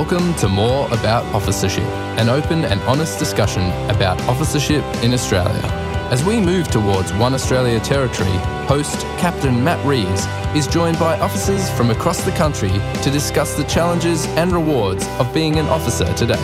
Welcome to More About Officership, an open and honest discussion about officership in Australia. As we move towards One Australia territory, host Captain Matt Reeves is joined by officers from across the country to discuss the challenges and rewards of being an officer today.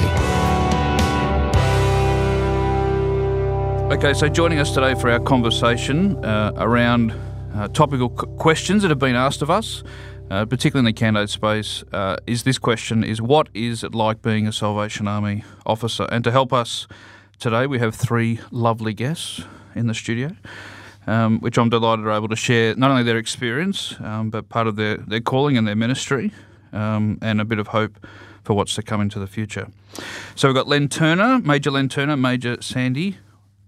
Okay, so joining us today for our conversation uh, around uh, topical c- questions that have been asked of us, uh, particularly in the candidate space, uh, is this question: Is what is it like being a Salvation Army officer? And to help us today, we have three lovely guests in the studio, um, which I'm delighted are able to share not only their experience, um, but part of their, their calling and their ministry, um, and a bit of hope for what's to come into the future. So we've got Len Turner, Major Len Turner, Major Sandy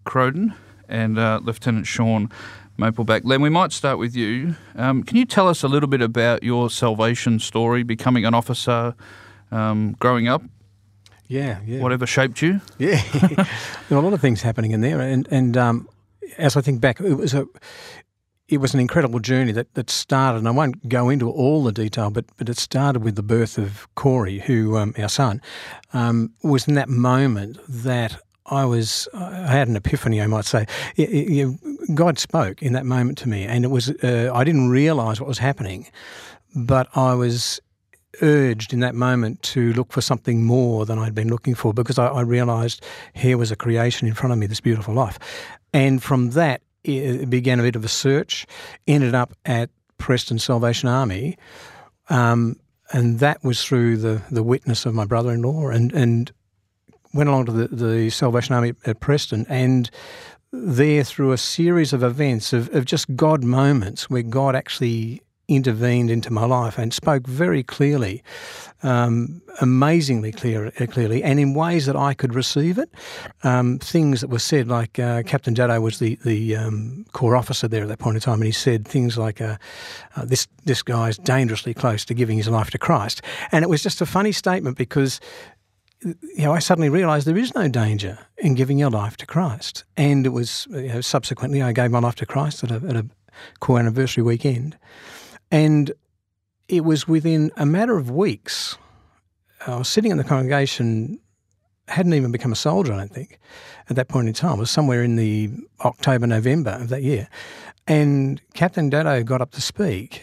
Crowden, and uh, Lieutenant Sean Mapleback. Len, we might start with you. Um, can you tell us a little bit about your salvation story, becoming an officer, um, growing up, Yeah, yeah, whatever shaped you? yeah. there were a lot of things happening in there, and and um, as I think back, it was a it was an incredible journey that, that started, and I won't go into all the detail, but but it started with the birth of Corey, who um, our son um, was in that moment that I was I had an epiphany, I might say. It- it- God spoke in that moment to me, and it was uh, I didn't realise what was happening, but I was urged in that moment to look for something more than I'd been looking for because I, I realised here was a creation in front of me, this beautiful life. And from that, it began a bit of a search, ended up at Preston Salvation Army. Um, and that was through the, the witness of my brother in law and, and went along to the, the Salvation Army at Preston. And there, through a series of events, of, of just God moments where God actually intervened into my life and spoke very clearly, um, amazingly clear, uh, clearly, and in ways that I could receive it. Um, things that were said, like uh, Captain Dado was the the um, corps officer there at that point in time, and he said things like, uh, uh, "This this guy's dangerously close to giving his life to Christ," and it was just a funny statement because you know, I suddenly realised there is no danger in giving your life to Christ. And it was, you know, subsequently, I gave my life to Christ at a, at a corps anniversary weekend. And it was within a matter of weeks, I was sitting in the congregation, hadn't even become a soldier, I don't think, at that point in time. It was somewhere in the October, November of that year. And Captain Dado got up to speak,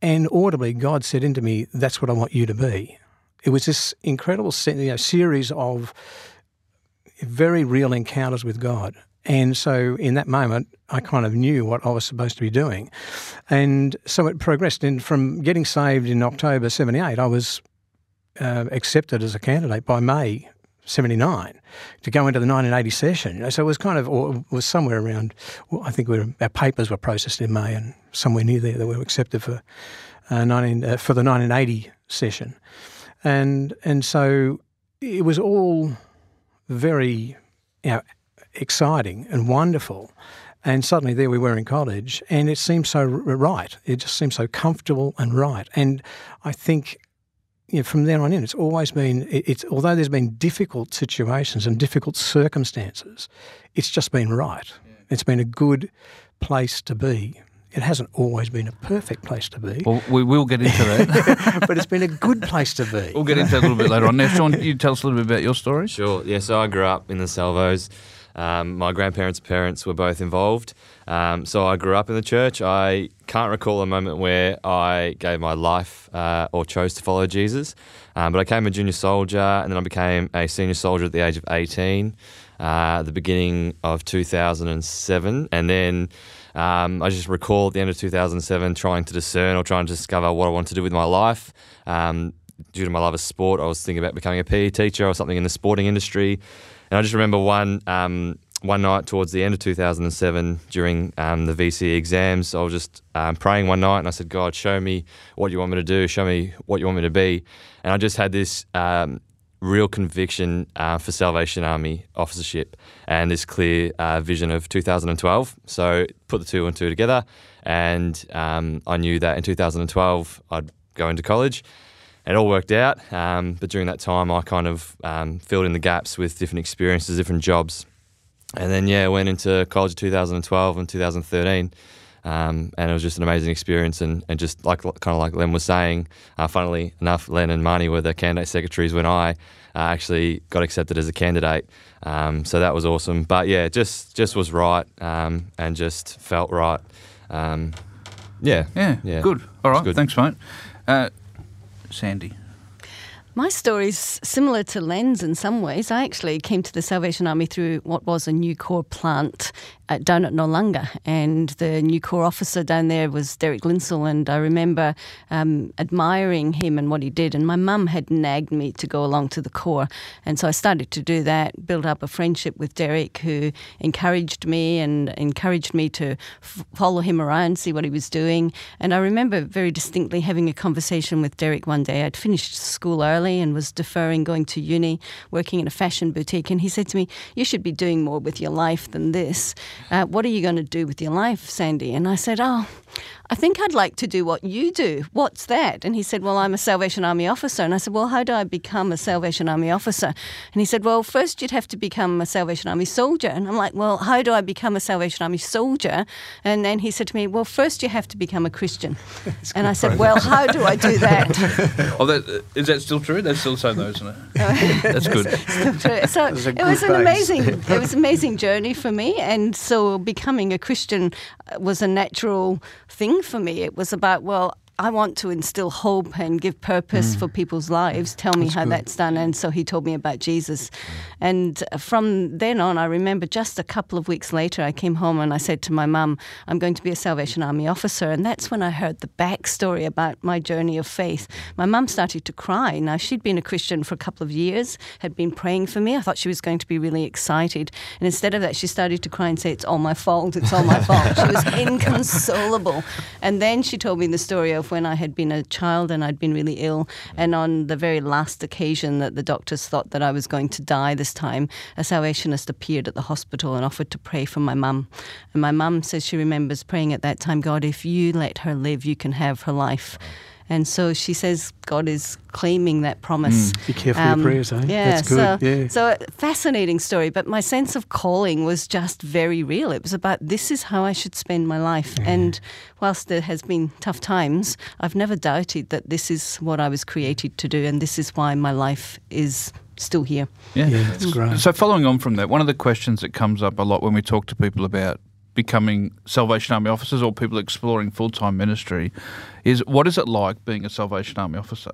and audibly, God said into me, That's what I want you to be it was this incredible you know, series of very real encounters with God. And so in that moment, I kind of knew what I was supposed to be doing. And so it progressed. And from getting saved in October 78, I was uh, accepted as a candidate by May 79 to go into the 1980 session. You know, so it was kind of, or was somewhere around, well, I think we were, our papers were processed in May and somewhere near there that we were accepted for, uh, 19, uh, for the 1980 session and and so it was all very you know, exciting and wonderful. And suddenly there we were in college, and it seemed so right. It just seemed so comfortable and right. And I think you know, from then on in, it's always been. It's although there's been difficult situations and difficult circumstances, it's just been right. It's been a good place to be. It hasn't always been a perfect place to be, Well, we will get into that. but it's been a good place to be. we'll get into that a little bit later on. Now, Sean, you tell us a little bit about your story. Sure. Yeah. So I grew up in the Salvos. Um, my grandparents' parents were both involved. Um, so I grew up in the church. I can't recall a moment where I gave my life uh, or chose to follow Jesus. Um, but I became a junior soldier and then I became a senior soldier at the age of 18, uh, the beginning of 2007. And then um, I just recall at the end of 2007 trying to discern or trying to discover what I wanted to do with my life. Um, due to my love of sport, I was thinking about becoming a PE teacher or something in the sporting industry. And I just remember one um, one night towards the end of 2007 during um, the VCE exams, I was just um, praying one night and I said, God, show me what you want me to do, show me what you want me to be. And I just had this um, real conviction uh, for Salvation Army officership and this clear uh, vision of 2012. So put the two and two together, and um, I knew that in 2012 I'd go into college. It all worked out, um, but during that time I kind of um, filled in the gaps with different experiences, different jobs, and then yeah, went into college in 2012 and 2013. Um, and it was just an amazing experience, and, and just like kind of like Len was saying, uh, funnily enough, Len and Marnie were the candidate secretaries when I uh, actually got accepted as a candidate. Um, so that was awesome. But yeah, just just was right, um, and just felt right. Um, yeah, Yeah, yeah, good. All right, good. thanks, mate. Uh, Sandy. My story's similar to Len's in some ways. I actually came to the Salvation Army through what was a new corps plant at, down at Noarlunga, and the new corps officer down there was Derek Linsell, and I remember um, admiring him and what he did. And my mum had nagged me to go along to the Corps, and so I started to do that, build up a friendship with Derek, who encouraged me and encouraged me to f- follow him around, see what he was doing. And I remember very distinctly having a conversation with Derek one day. I'd finished school early and was deferring going to uni, working in a fashion boutique. And he said to me, You should be doing more with your life than this. Uh, what are you going to do with your life, Sandy? And I said, Oh, I think I'd like to do what you do. What's that? And he said, Well, I'm a Salvation Army officer. And I said, Well, how do I become a Salvation Army officer? And he said, Well, first you'd have to become a Salvation Army soldier. And I'm like, Well, how do I become a Salvation Army soldier? And then he said to me, Well, first you have to become a Christian. and I said, Well, how do I do that? Oh, that, is that still true? That's still so, though, isn't it? That's good. so was it was an base. amazing it was an amazing journey for me and so becoming a christian uh, was a natural thing for me it was about well I want to instill hope and give purpose mm. for people's lives. Tell me how that's done. And so he told me about Jesus. And from then on, I remember just a couple of weeks later, I came home and I said to my mum, I'm going to be a Salvation Army officer. And that's when I heard the backstory about my journey of faith. My mum started to cry. Now, she'd been a Christian for a couple of years, had been praying for me. I thought she was going to be really excited. And instead of that, she started to cry and say, It's all my fault. It's all my fault. She was inconsolable. And then she told me the story of when I had been a child and I'd been really ill. Mm. And on the very last occasion that the doctors thought that I was going to die this time, a Salvationist appeared at the hospital and offered to pray for my mum. And my mum says she remembers praying at that time, God, if you let her live, you can have her life. Mm. And so she says God is claiming that promise. Mm, be careful your um, prayers, eh? Yeah, That's good, So, yeah. so fascinating story. But my sense of calling was just very real. It was about this is how I should spend my life. And whilst there has been tough times, I've never doubted that this is what I was created to do, and this is why my life is still here. Yeah. Yeah, that's mm. great. So, following on from that, one of the questions that comes up a lot when we talk to people about becoming Salvation Army officers or people exploring full time ministry is what is it like being a Salvation Army officer?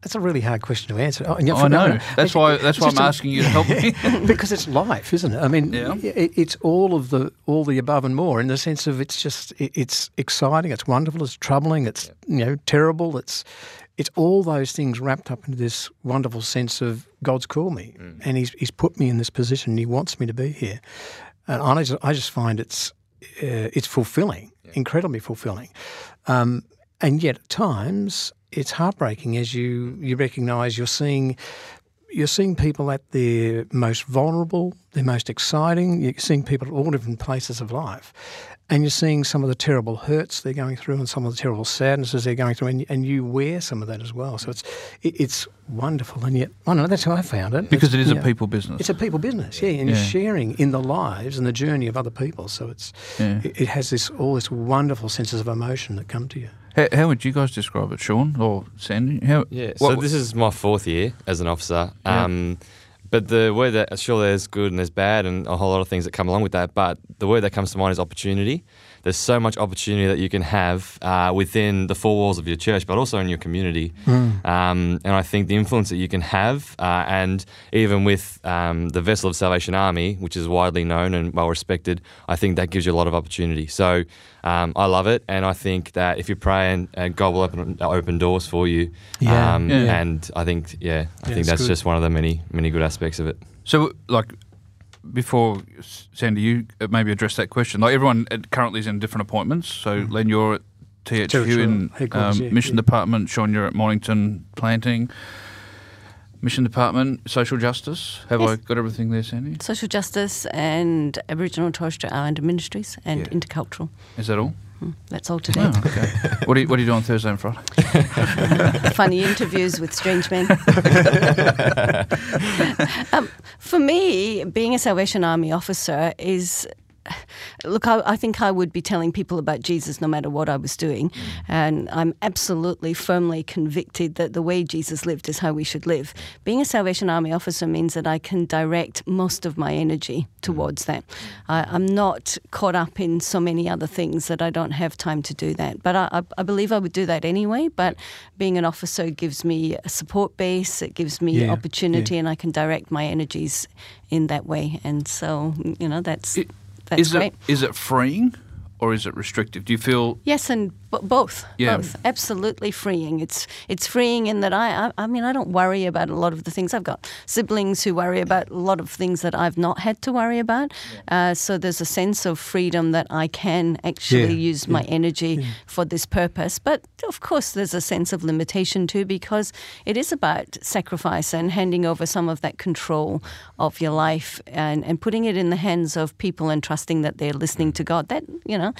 That's a really hard question to answer. Oh, I know. no. That's why. That's why I'm asking you to help me. because it's life, isn't it? I mean, Yeah. it, it's all of the all the above and more in the sense of it's just it, it's exciting, it's wonderful, it's troubling, it's you know terrible, it's it's all those things wrapped up into this wonderful sense of God's called me mm. and he's he's put me in this position. and He wants me to be here, and I just, I just find it's uh, it's fulfilling, incredibly fulfilling. Um, and yet at times it's heartbreaking as you you recognise you're seeing you're seeing people at their most vulnerable, their most exciting. You're seeing people at all different places of life, and you're seeing some of the terrible hurts they're going through and some of the terrible sadnesses they're going through, and, and you wear some of that as well. So it's it, it's wonderful, and yet I don't know that's how I found it. because it It's, a know, people business. It's a people business, yeah, and Yeah. you're sharing in the lives and the journey of other people. So it's Yeah. it, it has this all this wonderful senses of emotion that come to you. How, how would you guys describe it, Sean or Sandy? How, Yeah, what- so this is my fourth year as an officer. Yeah. Um, but the word that, sure, there's good and there's bad and a whole lot of things that come along with that. But the word that comes to mind is opportunity. There's so much opportunity that you can have uh, within the four walls of your church, but also in your community. Um, and I think the influence that you can have, uh, and even with um, the Vessel of Salvation Army, which is widely known and well respected, I think that gives you a lot of opportunity. So um, I love it, and I think that if you pray and, and God will open open doors for you. Yeah. Um, Yeah. And I think, yeah, I Yeah, think that's good. just one of the many many good aspects of it. So, like, before Sandy, you uh, maybe address that question. Like, everyone uh, currently is in different appointments. So, Len, you're at THQ in um, yeah, Mission yeah. Department. Sean, you're at Mornington Planting. Mission Department, Social Justice. Have Yes. I got everything there, Sandy? Social justice and Aboriginal and Torres Strait Islander ministries and Yeah. intercultural. Is that all? That's all today. Oh, okay. what, do you, what do you do on Thursday and Friday? Funny interviews with strange men. um, for me, being a Salvation Army officer is look, I, I, think I would be telling people about Jesus no matter what I was doing. Mm. And I'm absolutely firmly convicted that the way Jesus lived is how we should live. Being a Salvation Army officer means that I can direct most of my energy towards that. I, am not caught up in so many other things that I don't have time to do that. But I, I believe I would do that anyway. But being an officer gives me a support base, it gives me yeah, opportunity, yeah. and I can direct my energies in that way. And so, you know, that's. It, that's is great. It, is it freeing or is it restrictive? Do you feel? Yes, and B- both, yeah. both, absolutely freeing. It's it's freeing in that I, I, I mean I don't worry about a lot of the things. I've got siblings who worry about a lot of things that I've not had to worry about. Yeah. Uh, so there's a sense of freedom that I can actually yeah. use my energy for this purpose. But of course, there's a sense of limitation too because it is about sacrifice and handing over some of that control of your life and and putting it in the hands of people and trusting that they're listening to God. That you know,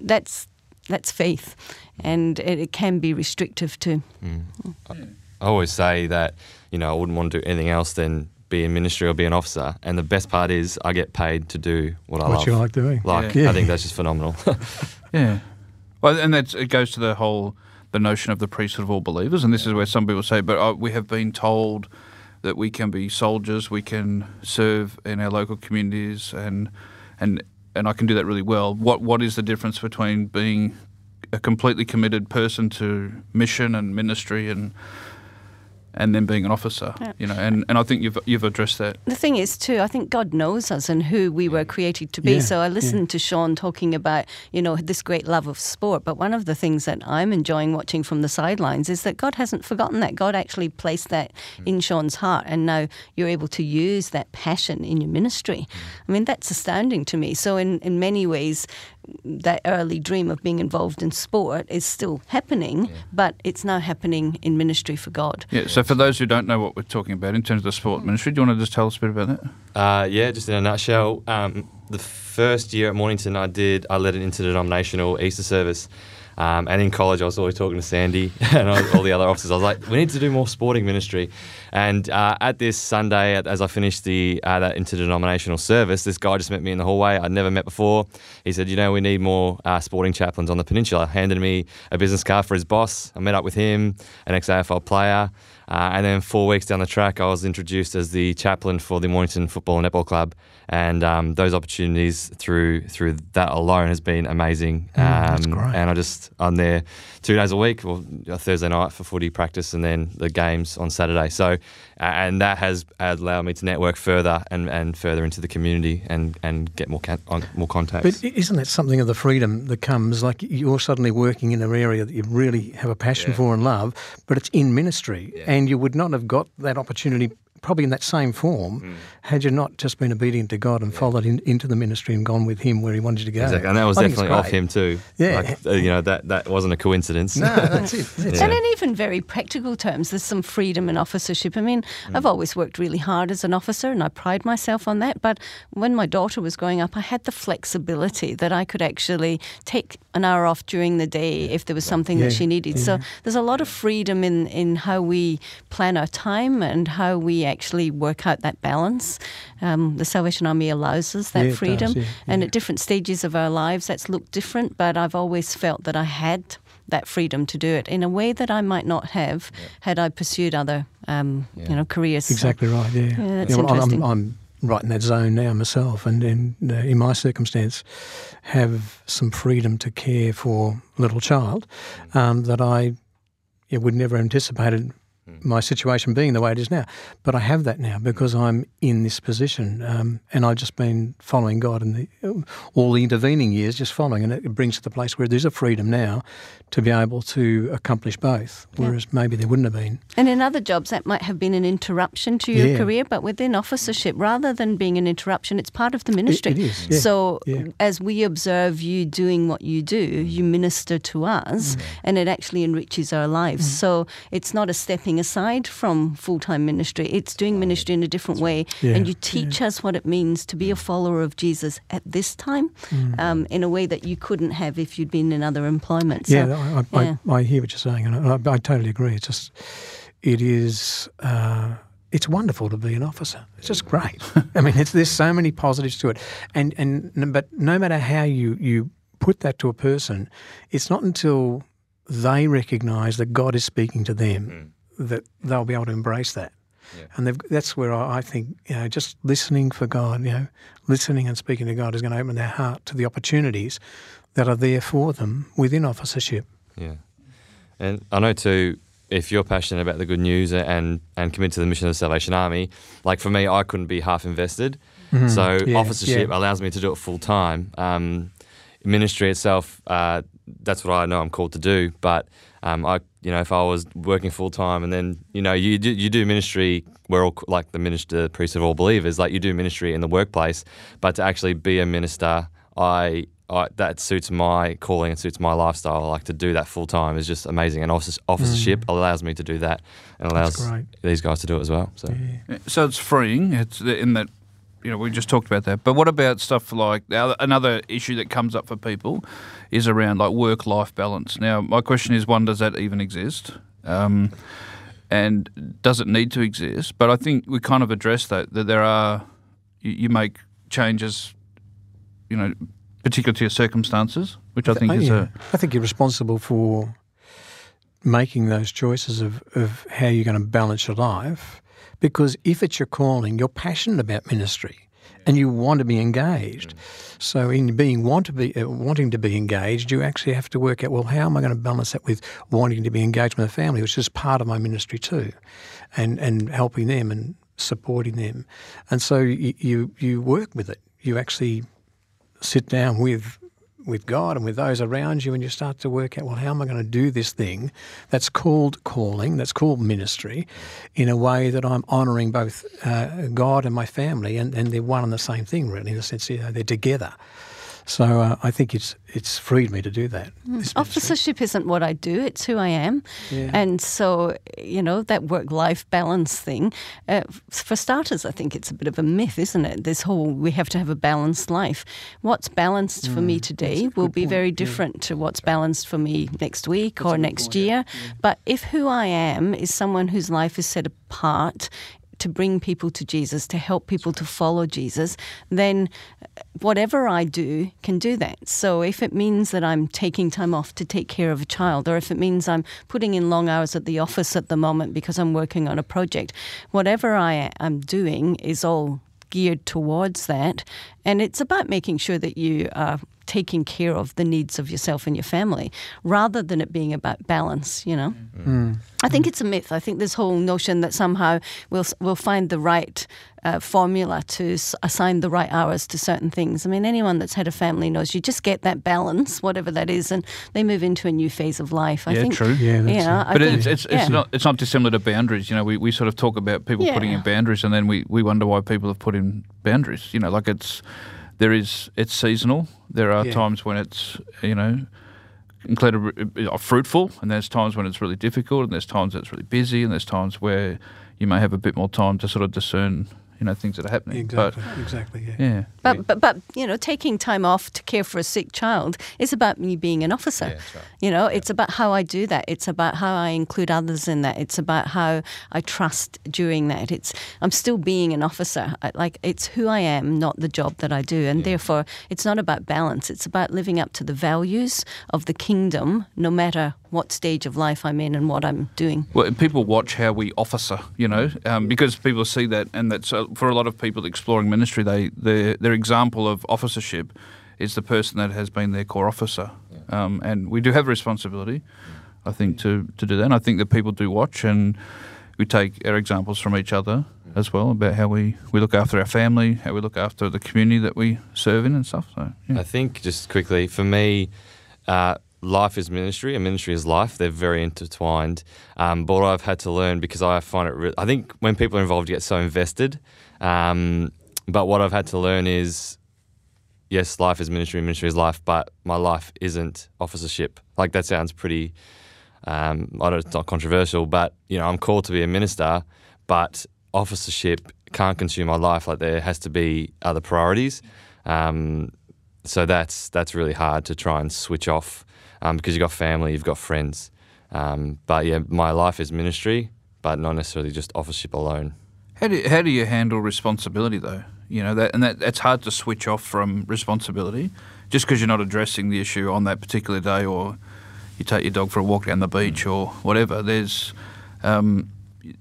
that's that's faith, and it, it can be restrictive too. Mm. I always say that you know I wouldn't want to do anything else than be in ministry or be an officer. And the best part is I get paid to do what I what love. you like doing. Like yeah. I think that's just phenomenal. yeah. Well, and that's it goes to the whole the notion of the priesthood of all believers, and this is where some people say, but uh, we have been told that we can be soldiers, we can serve in our local communities, and and and I can do that really well. What what is the difference between being a completely committed person to mission and ministry and and then being an officer, yeah. you know, and, and I think you've you've addressed that. The thing is too, I think God knows us and who we were created to be. Yeah, so I listened yeah. to Sean talking about, you know, this great love of sport, but one of the things that I'm enjoying watching from the sidelines is that God hasn't forgotten that. God actually placed that mm. in Sean's heart and now you're able to use that passion in your ministry. Mm. I mean, that's astounding to me. So in, in many ways, that early dream of being involved in sport is still happening, yeah. but it's now happening in ministry for God. Yeah. So for those who don't know what we're talking about in terms of the sport ministry, do you want to just tell us a bit about that? Uh, yeah, just in a nutshell. Um, the first year at Mornington, I did I led an interdenominational Easter service. Um, and in college, I was always talking to Sandy and all the other officers. I was like, we need to do more sporting ministry. And uh, at this Sunday, as I finished the uh, that interdenominational service, this guy just met me in the hallway. I'd never met before. He said, you know, we need more uh, sporting chaplains on the peninsula. Handed me a business card for his boss. I met up with him, an ex-AFL player. Uh, and then four weeks down the track, I was introduced as the chaplain for the Mornington Football and Netball Club, and um, those opportunities through through that alone has been amazing. Mm, um, that's great. And I just I'm there two days a week, or Thursday night for footy practice, and then the games on Saturday. So and that has allowed me to network further and, and further into the community and, and get more more contacts. But isn't that something of the freedom that comes? Like you're suddenly working in an area that you really have a passion yeah. for and love, but it's in ministry, yeah. And you would not have got that opportunity probably in that same form, mm. Had you not just been obedient to God and yeah. followed in, into the ministry and gone with Him where He wanted you to go. Exactly, and that was I definitely off Him too. Yeah, like, uh, you know that that wasn't a coincidence. No, that's it. That's yeah. And in even very practical terms, there's some freedom in officership. I mean, mm. I've always worked really hard as an officer, and I pride myself on that. But when my daughter was growing up, I had the flexibility that I could actually take an hour off during the day if there was something yeah. that she needed. So there's a lot of freedom in in how we plan our time and how we actually work out that balance. Um, the Salvation Army allows us that yeah, freedom, does, yeah, and at different stages of our lives, that's looked different. But I've always felt that I had that freedom to do it in a way that I might not have had I pursued other, um, you know, careers. Exactly so, right. Yeah. that's well, interesting. I'm, I'm, right in that zone now myself, and in, uh, in my circumstance, have some freedom to care for a little child um, that I yeah, would never anticipated my situation being the way it is now. But I have that now because I'm in this position, um, and I've just been following God in the, all the intervening years, just following, and it brings to the place where there's a freedom now to be able to accomplish both, whereas yeah. maybe there wouldn't have been. And in other jobs, that might have been an interruption to your yeah. career, but within officership, rather than being an interruption, it's part of the ministry. it, it is. Yeah. So as we observe you doing what you do, you minister to us, mm. and it actually enriches our lives. Mm. So it's not a stepping aside from full time ministry, it's doing ministry in a different way. And you teach us what it means to be a follower of Jesus at this time mm. um, in a way that you couldn't have if you'd been in other employment. So, yeah, I, I, yeah. I, I, hear what you're saying, and I, I, totally agree. It's just, it is, uh, it's wonderful to be an officer. It's just great. I mean, it's, there's so many positives to it, and and but no matter how you you put that to a person, it's not until they recognise that God is speaking to them mm. That they'll be able to embrace that. Yeah. And that's where I think you know just listening for God, you know, listening and speaking to God is going to open their heart to the opportunities that are there for them within officership. Yeah, and I know too if you're passionate about the good news and and committed to the mission of the Salvation Army, like for me, I couldn't be half invested. Mm-hmm. So yeah, officership yeah. allows me to do it full time. Um, ministry itself, uh, that's what I know I'm called to do. But um, I, you know, if I was working full time and then you know you do, you do ministry, we're all like the minister, priest of all believers, like you do ministry in the workplace, but to actually be a minister, I I, that suits my calling and suits my lifestyle. Like to do that full time is just amazing, and office, officership mm. allows me to do that, and allows these guys to do it as well. So, yeah. so it's freeing. It's in that you know we just talked about that. But what about stuff like another issue that comes up for people is around like work life balance. Now, my question is: one, does that even exist? Um, and does it need to exist? But I think we kind of address that that there are you, you make changes, you know particular to your circumstances, which I think is yeah. a. I think you're responsible for making those choices of, of how you're going to balance your life. Because if it's your calling, you're passionate about ministry and you want to be engaged. So, in being want to be uh, wanting to be engaged, you actually have to work out well, how am I going to balance that with wanting to be engaged with the family, which is part of my ministry too, and and helping them and supporting them, and so you you, you work with it. You actually sit down with with God and with those around you, and you start to work out, well, how am I going to do this thing that's called calling, that's called ministry, in a way that I'm honouring both uh, God and my family, and, and they're one and the same thing, really, in a sense, you know, they're together. So uh, I think it's it's freed me to do that. Mm. Officership isn't what I do; it's who I am, yeah. and so you know that work-life balance thing. Uh, for starters, I think it's a bit of a myth, isn't it? This whole we have to have a balanced life. What's balanced mm. for me mm, today will be point. very different yeah. to what's balanced for me next week that's or next point, year. Yeah. But if who I am is someone whose life is set apart to bring people to Jesus, to help people to follow Jesus, then whatever I do can do that. So if it means that I'm taking time off to take care of a child, or if it means I'm putting in long hours at the office at the moment because I'm working on a project, whatever I am doing is all geared towards that. And it's about making sure that you are taking care of the needs of yourself and your family rather than it being about balance, you know. Mm. I think it's a myth. I think this whole notion that somehow we'll, we'll find the right uh, formula to s- assign the right hours to certain things. I mean, anyone that's had a family knows you just get that balance, whatever that is, and they move into a new phase of life. I yeah, think, true. Yeah, that's you know, but think, it's, it's, yeah. it's, not, it's not dissimilar to boundaries. You know, we, we sort of talk about people yeah. putting in boundaries and then we, we wonder why people have put in boundaries. You know, like it's there is it's seasonal. There are yeah. times when it's you know incredibly uh, fruitful, and there's times when it's really difficult, and there's times it's really busy, and there's times where you may have a bit more time to sort of discern you know things that are happening. Exactly. But, exactly. Yeah. yeah. But but but you know, taking time off to care for a sick child is about me being an officer. Yeah, right. You know, yeah. it's about how I do that. It's about how I include others in that. It's about how I trust during that. It's I'm still being an officer. like it's who I am, not the job that I do, and yeah. therefore it's not about balance. It's about living up to the values of the kingdom, no matter what stage of life I'm in and what I'm doing. Well, people watch how we officer, you know, um, because people see that, and that's uh, for a lot of people exploring ministry. They their their example of officership is the person that has been their corps officer, yeah. um, and we do have a responsibility, I think, to to do that. And I think that people do watch, and we take our examples from each other as well about how we, we look after our family, how we look after the community that we serve in and stuff. So yeah. I think just quickly for me. Uh, life is ministry and ministry is life. They're very intertwined. Um, but I've had to learn because I find it, re- I think when people are involved, you get so invested. Um, but what I've had to learn is, yes, life is ministry, ministry is life, but my life isn't officership. Like that sounds pretty. Um, I don't, it's not controversial, but you know, I'm called to be a minister, but officership can't consume my life. Like there has to be other priorities. Um, so that's that's really hard to try and switch off um, because you've got family, you've got friends. Um, but yeah, my life is ministry, but not necessarily just officership alone. How do you, how do you handle responsibility though? You know that and that that's hard to switch off from responsibility just because you're not addressing the issue on that particular day or you take your dog for a walk down the beach or whatever. There's um,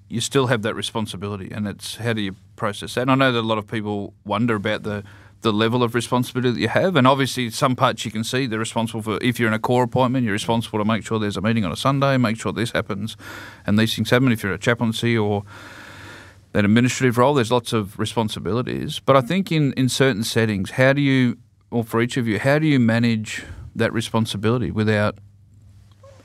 you still have that responsibility, and it's how do you process that? And I know that a lot of people wonder about the the level of responsibility that you have, and obviously some parts you can see they're responsible for. If you're in a corps appointment, you're responsible to make sure there's a meeting on a Sunday, make sure this happens, and these things happen. If you're a chaplaincy or an administrative role, there's lots of responsibilities. But I think in, in certain settings, how do you, or for each of you, how do you manage that responsibility without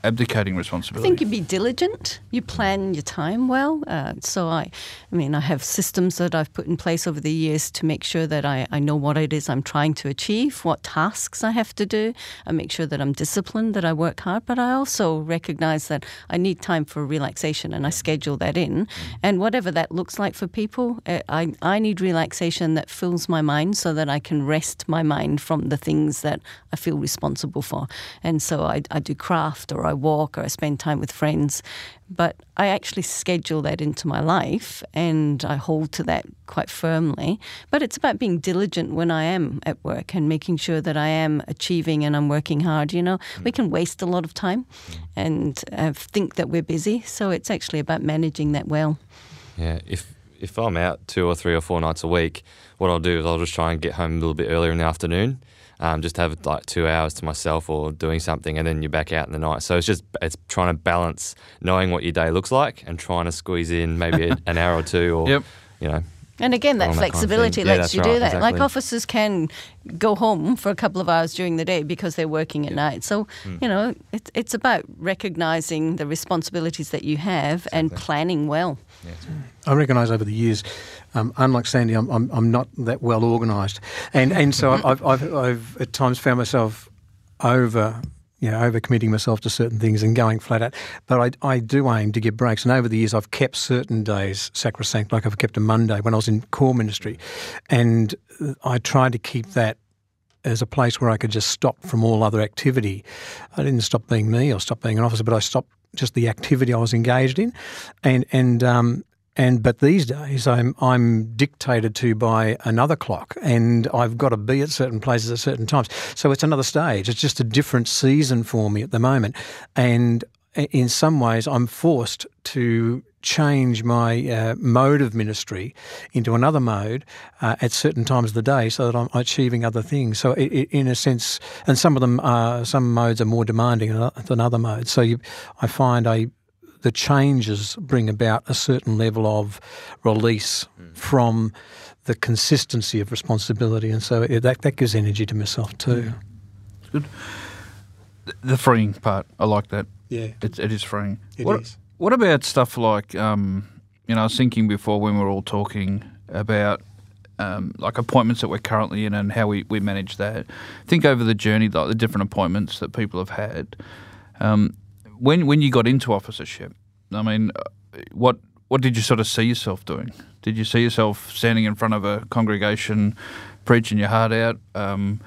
abdicating responsibility? I think you be diligent. You plan your time well. Uh, so I, I mean, I have systems that I've put in place over the years to make sure that I, I know what it is I'm trying to achieve, what tasks I have to do. I make sure that I'm disciplined, that I work hard, but I also recognize that I need time for relaxation and I schedule that in. And whatever that looks like for people, uh, I, I need relaxation that fills my mind so that I can rest my mind from the things that I feel responsible for. And so I, I do craft or I I walk or I spend time with friends. But I actually schedule that into my life and I hold to that quite firmly. But it's about being diligent when I am at work and making sure that I am achieving and I'm working hard. You know, we can waste a lot of time and uh, think that we're busy. So it's actually about managing that well. Yeah, if if I'm out two or three or four nights a week, what I'll do is I'll just try and get home a little bit earlier in the afternoon um, just have like two hours to myself or doing something, and then you're back out in the night. So it's just it's trying to balance knowing what your day looks like and trying to squeeze in maybe an hour or two, or yep. you know. And again, that flexibility kind of lets yeah, you right, do that. exactly. Like officers can go home for a couple of hours during the day because they're working at yeah. night. So, mm. you know, it, it's about recognizing the responsibilities that you have exactly. and planning well. Yeah. I recognise over the years, um, unlike Sandy, I'm, I'm, I'm, not that well organised. And, and so I've, I've, I've at times found myself over you know, overcommitting myself to certain things and going flat out. But I, I do aim to give breaks. And over the years, I've kept certain days sacrosanct, like I've kept a Monday when I was in corps ministry. And I tried to keep that as a place where I could just stop from all other activity. I didn't stop being me or stop being an officer, but I stopped just the activity I was engaged in. And, and, um, and but these days I'm I'm dictated to by another clock, and I've got to be at certain places at certain times. So it's another stage. It's just a different season for me at the moment, and in some ways I'm forced to change my uh, mode of ministry into another mode uh, at certain times of the day so that I'm achieving other things. So, it, it, in a sense, and some of them, are, some modes are more demanding than other modes. So, you, I find I the changes bring about a certain level of release mm. from the consistency of responsibility, and so it, that that gives energy to myself too. Yeah. Good. The freeing part, I like that. Yeah, it, it is freeing. It what, is. What about stuff like, um, you know, I was thinking before when we were all talking about um, like appointments that we're currently in and how we, we manage that. Think over the journey, like the different appointments that people have had. Um, when when you got into officership, I mean, uh, what what did you sort of see yourself doing? Did you see yourself standing in front of a congregation, preaching your heart out, um,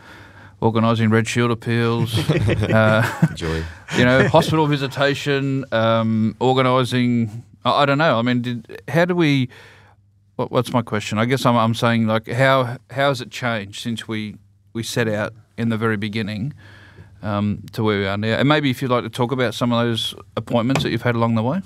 organising Red Shield appeals, uh, Joy, you know, hospital visitation, um, organising? I, I, don't know. I mean, did, how do we? What, what's my question? I guess I'm, I'm saying like how how has it changed since we we set out in the very beginning? Um, to where we are now. And maybe if you'd like to talk about some of those appointments that you've had along the way.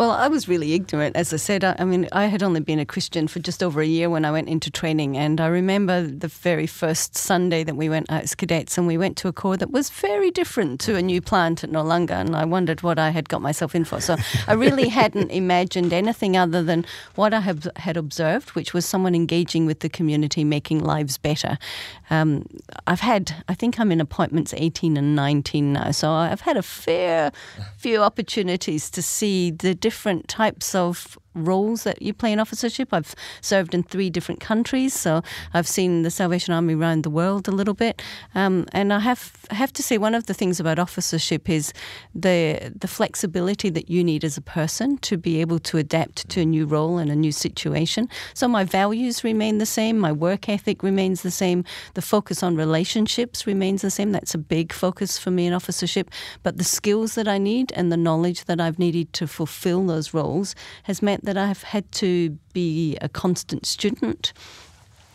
Well, I was really ignorant, as I said. I, I, mean, I had only been a Christian for just over a year when I went into training, and I remember the very first Sunday that we went out as cadets, and we went to a corps that was very different to a new plant at Noarlunga, and I wondered what I had got myself in for. So I really hadn't imagined anything other than what I have, had observed, which was someone engaging with the community, making lives better. Um, I've had, I think I'm in appointments 18 and 19 now, so I've had a fair few opportunities to see the different types of roles that you play in officership. I've served in three different countries, so I've seen the Salvation Army around the world a little bit. Um, and I have have to say, one of the things about officership is the the flexibility that you need as a person to be able to adapt to a new role and a new situation. So my values remain the same, my work ethic remains the same, the focus on relationships remains the same. That's a big focus for me in officership. But the skills that I need and the knowledge that I've needed to fulfill those roles has meant that I've had to be a constant student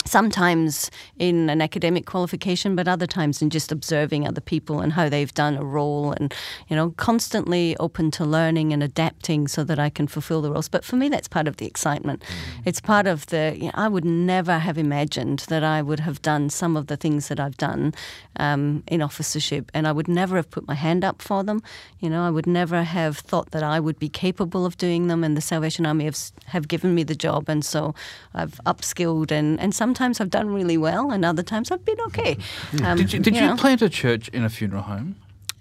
sometimes in an academic qualification, but other times in just observing other people and how they've done a role and, you know, constantly open to learning and adapting so that I can fulfill the roles. But for me, that's part of the excitement. Mm. It's part of the, you know, I would never have imagined that I would have done some of the things that I've done um, in officership and I would never have put my hand up for them. You know, I would never have thought that I would be capable of doing them and the Salvation Army have, have given me the job and so I've upskilled and, and some sometimes I've done really well, and other times I've been okay. Um, did you, did you, you plant a church in a funeral home?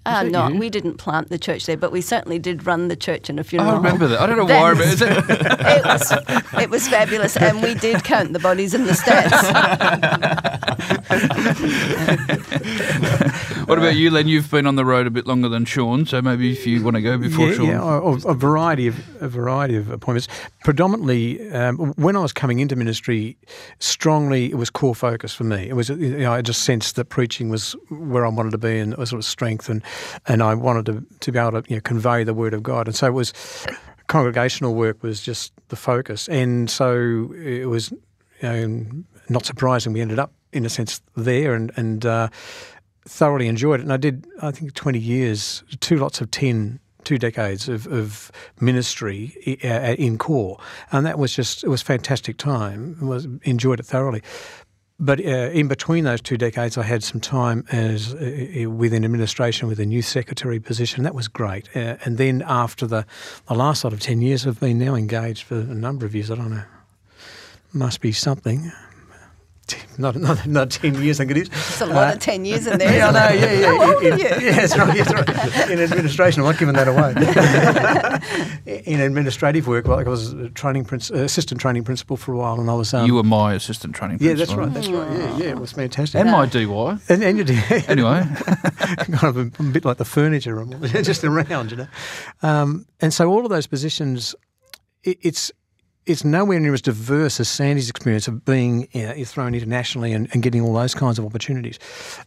Uh, no, you? we didn't plant the church there, but we certainly did run the church in a funeral. Home. I remember home. that. I don't know why, but it? it was it was fabulous, and we did count the bodies in the stats. what about you, Len? You've been on the road a bit longer than Sean, so maybe if you want to go before yeah, Sean. Yeah, a, a, variety of a variety of appointments. Predominantly, um, when I was coming into ministry, strongly it was corps focus for me. It was you know I just sensed that preaching was where I wanted to be and a sort of strength and and I wanted to, to be able to you know, convey the word of God. And so it was congregational work was just the focus, and so it was you know, not surprising we ended up in a sense there and and uh, thoroughly enjoyed it. And I did I think twenty years, two lots of ten two decades of, of ministry uh, in corps, and that was just it was fantastic time. It was enjoyed it thoroughly. But uh, in between those two decades, I had some time as uh, within administration with a new secretary position. That was great. Uh, and then after the, the last sort of 10 years, I've been now engaged for a number of years. I don't know. Must be something not not not ten years. I think it is. It's a lot uh, of ten years in there. Yeah, I know. Yeah, yeah. How old in, are you? Yeah, that's right. That's right. In administration, I'm not giving that away. in administrative work, like I was training uh, assistant training principal for a while, and I was. Um, you were my assistant training principal. Yeah, that's right. That's right. Yeah, yeah. It was fantastic. And my DY. And, and you did. anyway, kind of a, a, bit like the furniture, just around, you know. Um, and so all of those positions, it, it's it's nowhere near as diverse as Sandy's experience of being you know, thrown internationally and, and, getting all those kinds of opportunities.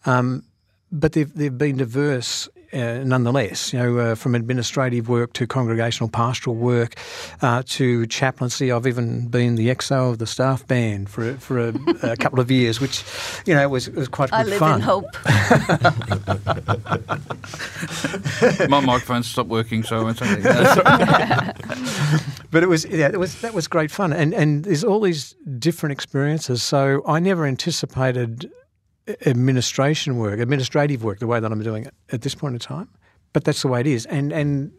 Um, but they've, they've been diverse uh, nonetheless, you know, uh, from administrative work to congregational pastoral work uh, to chaplaincy. I've even been the XO of the staff band for for a, a couple of years, which, you know, was was quite I good live fun. in hope. My microphone stopped working, so I went something. but it was yeah, it was that was great fun, and and there's all these different experiences. So I never anticipated administration work, administrative work, the way that I'm doing it at this point in time. But that's the way it is, and and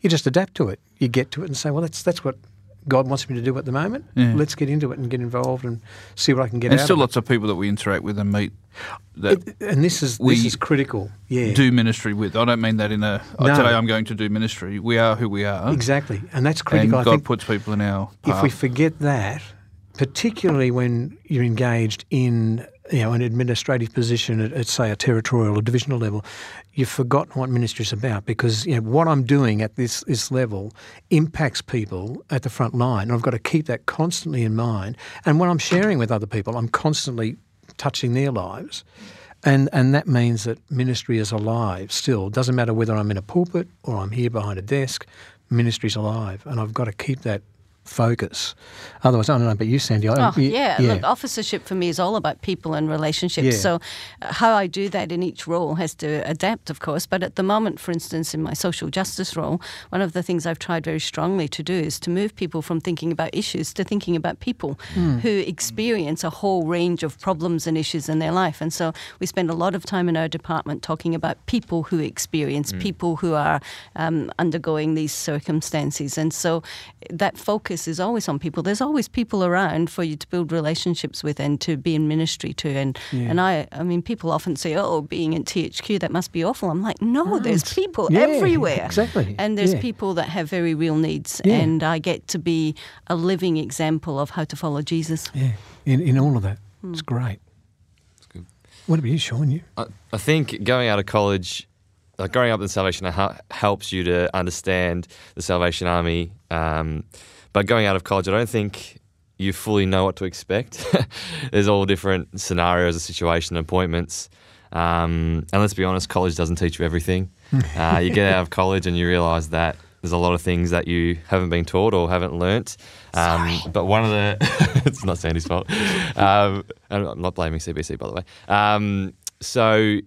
you just adapt to it. You get to it and say, well, that's that's what God wants me to do at the moment. Yeah. Let's get into it and get involved and see what I can get. And still, of lots of people that we interact with and meet. That it, and this is this is critical. Yeah, do ministry with. I don't mean that in a oh, no. today I'm going to do ministry. We are who we are. Exactly, and that's critical. And God puts people in our. Path. If we forget that, particularly when you're engaged in you know, an administrative position at, at, say, a territorial or divisional level, you've forgotten what ministry is about because you know, what I'm doing at this, this level impacts people at the front line. And I've got to keep that constantly in mind. And when I'm sharing with other people, I'm constantly touching their lives. And, and that means that ministry is alive still. Doesn't matter whether I'm in a pulpit or I'm here behind a desk, ministry's alive. And I've got to keep that focus. Otherwise, I don't know about you, Sandy. Oh, you, yeah. yeah. Look, officership for me is all about people and relationships. Yeah. So, uh, how I do that in each role has to adapt, of course. But at the moment, for instance, in my social justice role, one of the things I've tried very strongly to do is to move people from thinking about issues to thinking about people mm. who experience a whole range of problems and issues in their life. And so, we spend a lot of time in our department talking about people who experience, mm. people who are um, undergoing these circumstances. And so, that focus focus is always on people. There's always people around for you to build relationships with and to be in ministry to. And yeah. and I, I mean, people often say, "Oh, being in THQ that must be awful." I'm like, no, no there's people yeah, everywhere, exactly, and there's yeah. people that have very real needs, and I get to be a living example of how to follow Jesus. Yeah, in in all of that, mm. it's great. It's good. What about you, Sean? You? I, I think going out of college like growing up in the Salvation Army helps you to understand the Salvation Army um, but going out of college, I don't think you fully know what to expect. There's all different scenarios, of situation, appointments. Um, and let's be honest, college doesn't teach you everything. uh, you get out of college and you realise that there's a lot of things that you haven't been taught or haven't learnt. Um, but one of the it's not Sandy's fault. Um, I'm not blaming CBC by the way. Um, so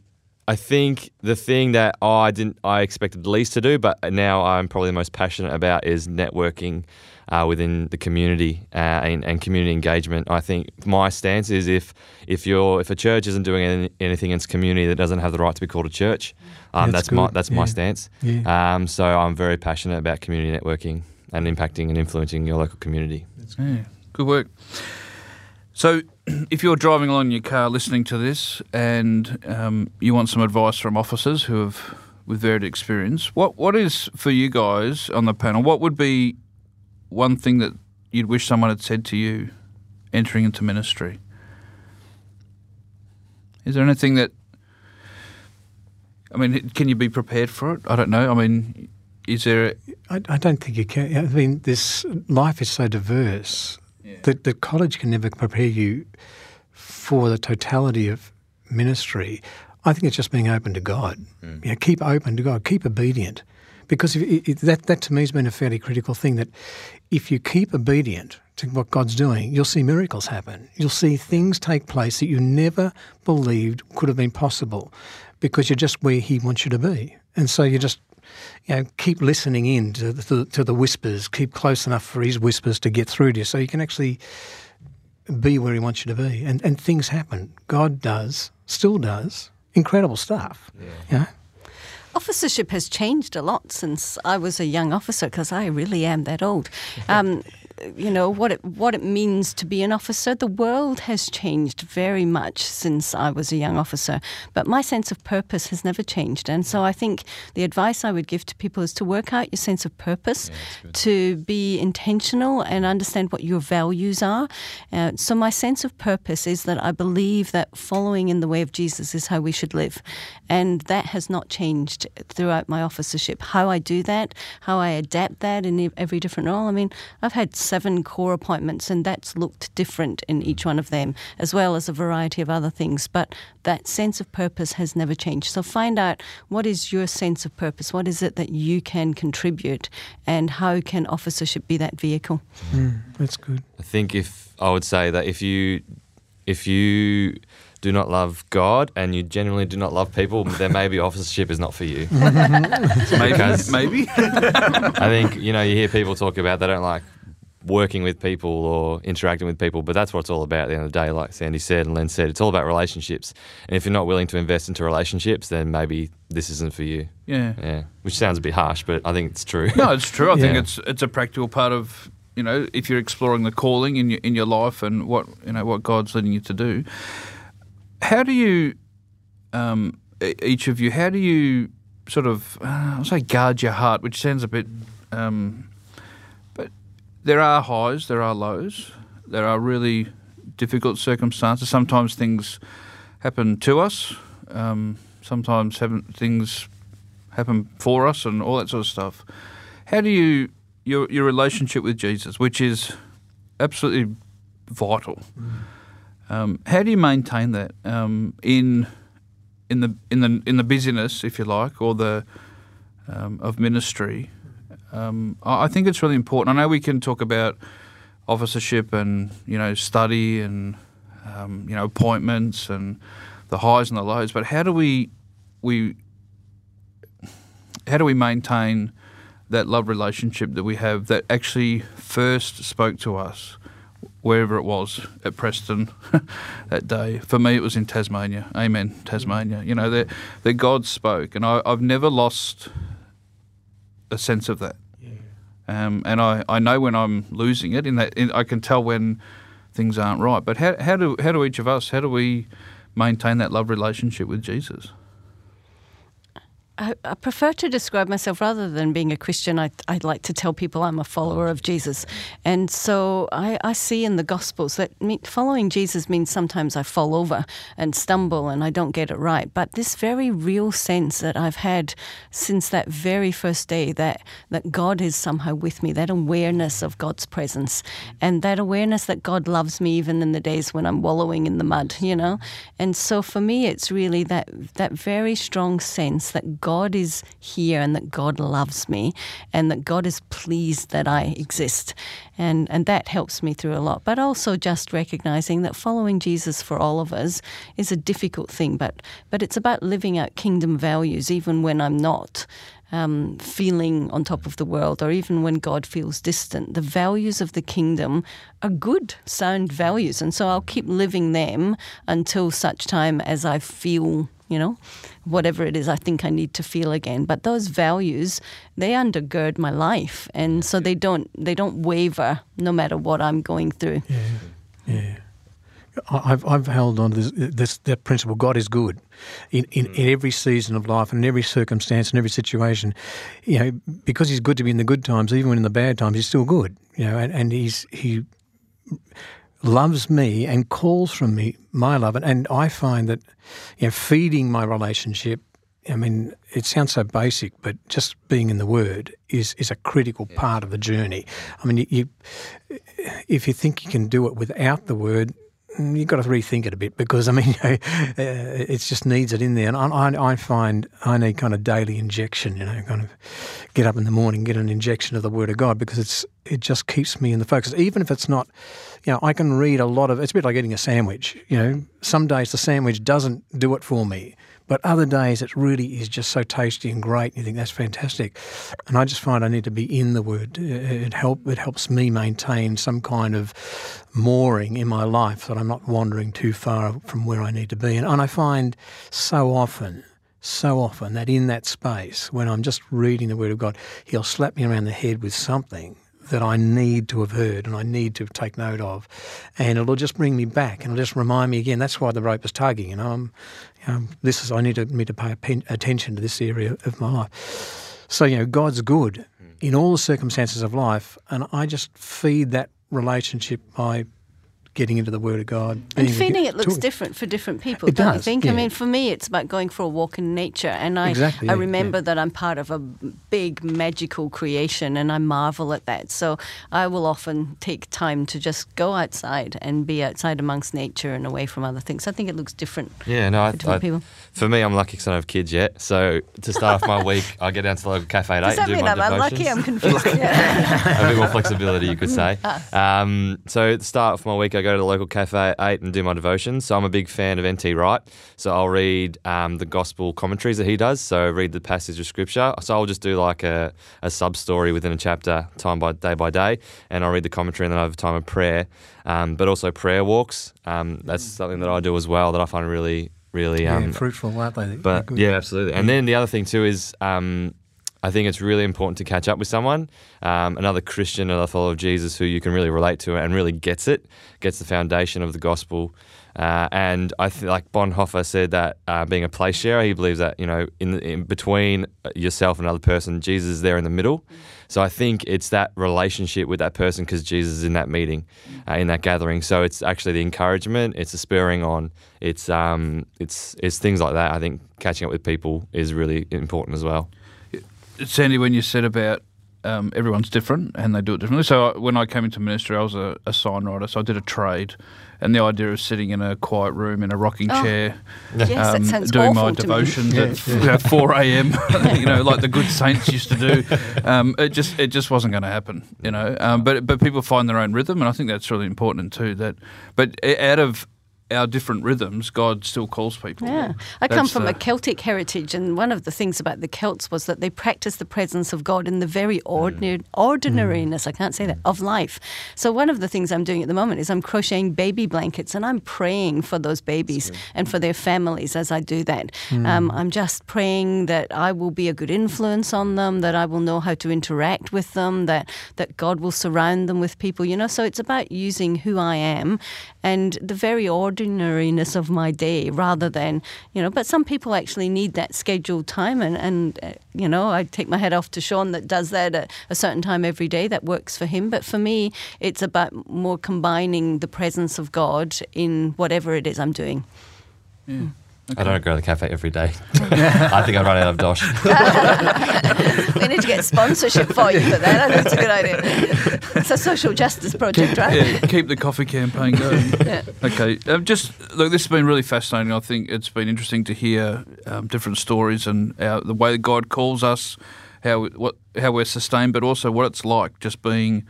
I think the thing that I didn't I expected least to do, but now I'm probably the most passionate about is networking uh, within the community uh, and, and, community engagement. I think my stance is if if you're if a church isn't doing any, anything in its community that doesn't have the right to be called a church, um, that's, that's my that's yeah. my stance. Yeah. Um, so I'm very passionate about community networking and impacting and influencing your local community. Yeah, good work. So, if you're driving along in your car listening to this and um, you want some advice from officers who have with varied experience, what what is for you guys on the panel? What would be one thing that you'd wish someone had said to you entering into ministry? Is there anything that I mean, can you be prepared for it? I don't know. I mean, is there? I, I don't think you can. I mean, this life is so diverse yeah. that the college can never prepare you for the totality of ministry. I think it's just being open to God. Mm. You know, keep open to God. Keep obedient, because if, if that that to me has been a fairly critical thing. That if you keep obedient to what God's doing, you'll see miracles happen. You'll see things take place that you never believed could have been possible, because you're just where He wants you to be, and so you just you know, keep listening in to the, to the whispers, keep close enough for his whispers to get through to you so you can actually be where he wants you to be. And, and things happen. God does, still does, incredible stuff. Yeah. You know? Officership has changed a lot since I was a young officer because I really am that old. Um, you know what it what it means to be an officer. The world has changed very much since I was a young officer, but my sense of purpose has never changed. And so I think the advice I would give to people is to work out your sense of purpose, yeah, to be intentional and understand what your values are. Uh, so my sense of purpose is that I believe that following in the way of Jesus is how we should live, and that has not changed throughout my officership. How I do that, how I adapt that in every different role. I mean, I've had seven corps appointments, and that's looked different in each one of them, as well as a variety of other things. But that sense of purpose has never changed. So find out what is your sense of purpose? What is it that you can contribute, and how can officership be that vehicle? Mm, that's good. I think if I would say that if you if you do not love God and you genuinely do not love people, then maybe officership is not for you. maybe. maybe. I think, you know, you hear people talk about they don't like working with people or interacting with people, but that's what it's all about at the end of the day, like Sandy said and Len said. It's all about relationships. And if you're not willing to invest into relationships, then maybe this isn't for you. Yeah. Yeah. Which sounds a bit harsh, but I think it's true. No, it's true. I yeah. think it's it's a practical part of you know, if you're exploring the calling in your in your life and what you know what God's leading you to do. How do you um, each of you, how do you sort of, uh, I'll say guard your heart, which sounds a bit um, there are highs, there are lows, there are really difficult circumstances. Sometimes things happen to us. Um, sometimes things happen for us, and all that sort of stuff. How do you your your relationship with Jesus, which is absolutely vital? Mm. Um, how do you maintain that um, in in the in the in the busyness, if you like, or the um, of ministry? Um, I think it's really important. I know we can talk about officership and you know study and um, you know appointments and the highs and the lows, but how do we we how do we maintain that love relationship that we have that actually first spoke to us wherever it was at Preston that day. For me, it was in Tasmania. Amen, Tasmania. You know that God spoke, and I, I've never lost a sense of that. Yeah. Um, and I, I know when I'm losing it. In that, in, I can tell when things aren't right. But how, how do how do each of us how do we maintain that love relationship with Jesus? I, I, prefer to describe myself rather than being a Christian. I, I like to tell people I'm a follower of Jesus. And so I, I see in the Gospels that following Jesus means sometimes I fall over and stumble and I don't get it right. But this very real sense that I've had since that very first day that, that God is somehow with me, that awareness of God's presence, and that awareness that God loves me even in the days when I'm wallowing in the mud, you know? And so for me, it's really that, that very strong sense that God is here and that God loves me and that God is pleased that I exist. And, and that helps me through a lot. But also just recognizing that following Jesus for all of us is a difficult thing, but, but it's about living out kingdom values even when I'm not um, feeling on top of the world, or even when God feels distant. The values of the kingdom are good, sound values. And so I'll keep living them until such time as I feel you know, whatever it is I think I need to feel again. But those values, they undergird my life, and so they don't they don't waver no matter what I'm going through. Yeah, yeah. I've, I've held on to this, this that principle. God is good in, in, mm. in every season of life and in every circumstance and every situation. You know, because He's good to be in the good times, even when in the bad times, He's still good. You know, and, and He's He loves me and calls from me my love. And, and I find that, you know, feeding my relationship. I mean, it sounds so basic, but just being in the Word is is a critical part of the journey. I mean, you, you if you think you can do it without the Word, you've got to rethink it a bit because I mean, you know, uh, it just needs it in there. And I, I, find I need kind of daily injection. You know, kind of get up in the morning, get an injection of the Word of God because it's it just keeps me in the focus. Even if it's not, you know, I can read a lot of. It's a bit like eating a sandwich. You know, some days the sandwich doesn't do it for me. But other days it really is just so tasty and great. And you think that's fantastic. And I just find I need to be in the Word. It help it helps me maintain some kind of mooring in my life that I'm not wandering too far from where I need to be. And, and I find so often so often that in that space, when I'm just reading the Word of God, He'll slap me around the head with something that I need to have heard and I need to take note of, and it'll just bring me back and it'll just remind me again. That's why the rope is tugging. You know, I'm, you know this is I need to, me to pay attention to this area of my life. So you know, God's good hmm. in all the circumstances of life, and I just feed that relationship by getting into the Word of God. And feeding it looks different for different people, it don't does, you think? Yeah. I mean, for me, it's about going for a walk in nature. And I, exactly, I yeah, remember yeah. that I'm part of a big magical creation and I marvel at that. So I will often take time to just go outside and be outside amongst nature and away from other things. I think it looks different yeah, no, I, for different I, people. For me, I'm lucky because I don't have kids yet. So to start off my week, I get down to the local cafe at 8 Does that and do mean my I'm devotions. unlucky? I'm confused. a bit more flexibility, you could say. Ah. Um, so at the start of my week, I go to the local cafe at 8 and do my devotions. So I'm a big fan of N.T. Wright. So I'll read um, the gospel commentaries that he does. So read the passage of scripture. So I'll just do like a, a sub story within a chapter, time by day by day, and I'll read the commentary and then I have a time of prayer. Um, but also prayer walks. Um, that's something that I do as well that I find really, really yeah, um, fruitful, aren't they? But yeah, absolutely. And then the other thing too is um, I think it's really important to catch up with someone, um, another Christian, another follower of Jesus who you can really relate to and really gets it, gets the foundation of the gospel. Uh, and I feel like Bonhoeffer said that uh, being a place sharer, he believes that you know in, the, in between yourself and another person, Jesus is there in the middle. So I think it's that relationship with that person because Jesus is in that meeting, uh, in that gathering. So it's actually the encouragement, it's the spurring on, it's um, it's it's things like that. I think catching up with people is really important as well. Sandy, when you said about um, everyone's different and they do it differently. So I, when I came into ministry, I was a, a sign writer, so I did a trade, and the idea of sitting in a quiet room in a rocking Oh, chair, Yes, um, sounds doing my awful to me. devotions Yeah, at you know, four a.m. you know, like the good saints used to do. Um, it just it just wasn't going to happen. You know, um, but but people find their own rhythm, and I think that's really important too. That, but out of our different rhythms, God still calls people. Yeah. I come from the- a uh, Celtic heritage, and one of the things about the Celts was that they practiced the presence of God in the very mm. ordinary, ordinariness, I can't say that, of life. So, one of the things I'm doing at the moment is I'm crocheting baby blankets and I'm praying for those babies and for their families as I do that. Mm. Um, I'm just praying that I will be a good influence on them, that I will know how to interact with them, that, that God will surround them with people, you know. So, it's about using who I am and the very ordinariness of my day rather than, you know, but some people actually need that scheduled time. And, and uh, you know, I take my head off to Sean that does that at a certain time every day. That works for him. But for me, it's about more combining the presence of God in whatever it is I'm doing. I don't go to the cafe every day. I think I'd run out of dosh. we need to get sponsorship for you for that. I think it's a good idea. It's a social justice project, right? Yeah, keep the coffee campaign going. Yeah. Okay, um, just look. This has been really fascinating. I think it's been interesting to hear um, different stories and how, the way that God calls us, how what how we're sustained, but also what it's like just being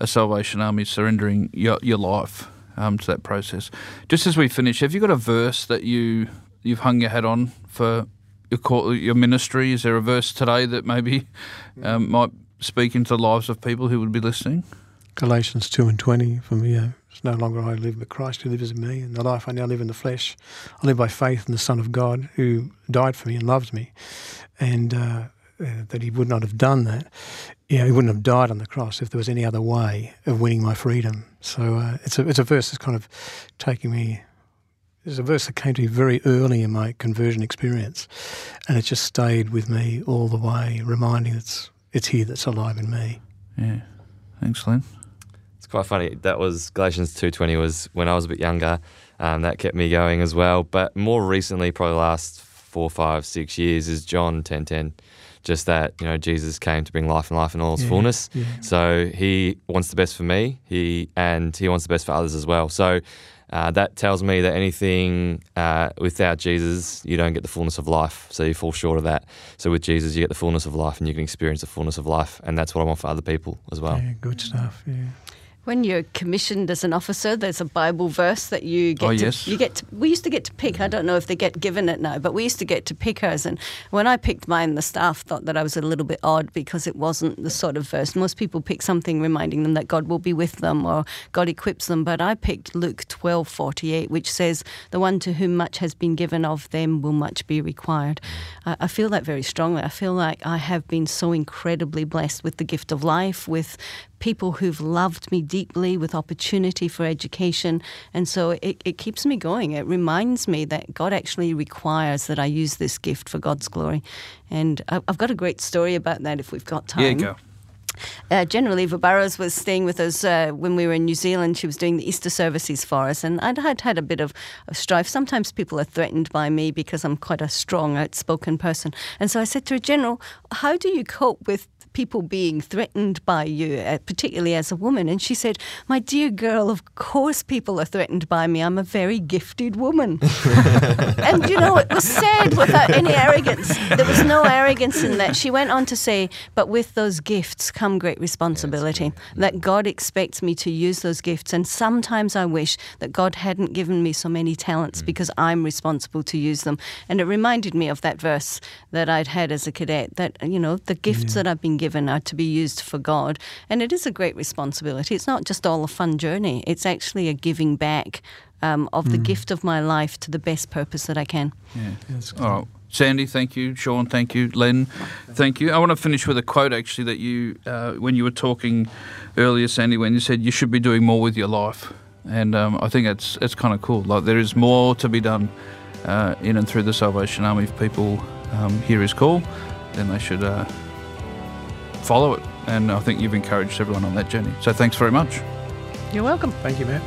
a Salvation Army, surrendering your your life um, to that process. Just as we finish, have you got a verse that you you've hung your hat on for your call, your ministry? Is there a verse today that maybe um, might speak into the lives of people who would be listening? Galatians 2 and 20, for me, it's no longer I live, but Christ who lives in me. And the life I now live in the flesh, I live by faith in the Son of God who died for me and loves me. And uh, uh, that he would not have done that. Know, he wouldn't have died on the cross if there was any other way of winning my freedom. So uh, it's, a, it's a verse that's kind of taking me it's a verse that came to me very early in my conversion experience, and it just stayed with me all the way, reminding it's it's here that's alive in me. Yeah, thanks, Len. It's quite funny. That was Galatians two twenty was when I was a bit younger. Um, that kept me going as well. But more recently, probably the last four, five, six years, is John ten ten. Just that you know Jesus came to bring life and life in all its Yeah, fullness. yeah. So he wants the best for me. He and he wants the best for others as well. So. Uh, that tells me that anything uh, without Jesus, you don't get the fullness of life. So you fall short of that. So with Jesus, you get the fullness of life and you can experience the fullness of life. And that's what I want for other people as well. Yeah, good stuff. Yeah. When you're commissioned as an officer, there's a Bible verse that you get. Oh, to, yes. You get. To, we used to get to pick. I don't know if they get given it now, but we used to get to pick hers. And when I picked mine, the staff thought that I was a little bit odd because it wasn't the sort of verse. Most people pick something reminding them that God will be with them or God equips them. But I picked Luke twelve forty eight, which says, "The one to whom much has been given of them will much be required." I, I feel that very strongly. I feel like I have been so incredibly blessed with the gift of life, with people who've loved me deeply with opportunity for education. And so it, it keeps me going. It reminds me that God actually requires that I use this gift for God's glory. And I've got a great story about that if we've got time. Yeah, go. Uh, General Eva Burrows was staying with us uh, when we were in New Zealand. She was doing the Easter services for us, and I'd had had a bit of, of strife. Sometimes people are threatened by me because I'm quite a strong, outspoken person. And so I said to her, General, how do you cope with people being threatened by you, uh, particularly as a woman? And she said, My dear girl, of course people are threatened by me. I'm a very gifted woman. and you know, it was said without any arrogance. There was no arrogance in that. She went on to say, But with those gifts come great responsibility. that God expects me to use those gifts. And sometimes I wish that God hadn't given me so many talents because I'm responsible to use them. And it reminded me of that verse that I'd had as a cadet that, you know, the gifts that I've been given are to be used for God. And it is a great responsibility. It's not just all a fun journey, it's actually a giving back. Um, of the gift of my life to the best purpose that I can. Yeah. All right. Sandy, thank you. Sean, thank you. Len, thank you. I want to finish with a quote actually that you, uh, when you were talking earlier, Sandy, when you said you should be doing more with your life. And um, I think it's, it's kind of cool. Like there is more to be done uh, in and through the Salvation Army. If people um, hear his call, then they should uh, follow it. And I think you've encouraged everyone on that journey. So thanks very much. You're welcome. Thank you, Matt.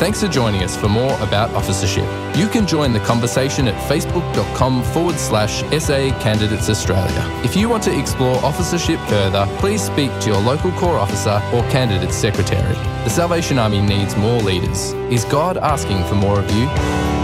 Thanks for joining us for more about officership. You can join the conversation at facebook.com forward slash SA Candidates Australia. If you want to explore officership further, please speak to your local Corps officer or candidate secretary. The Salvation Army needs more leaders. Is God asking for more of you?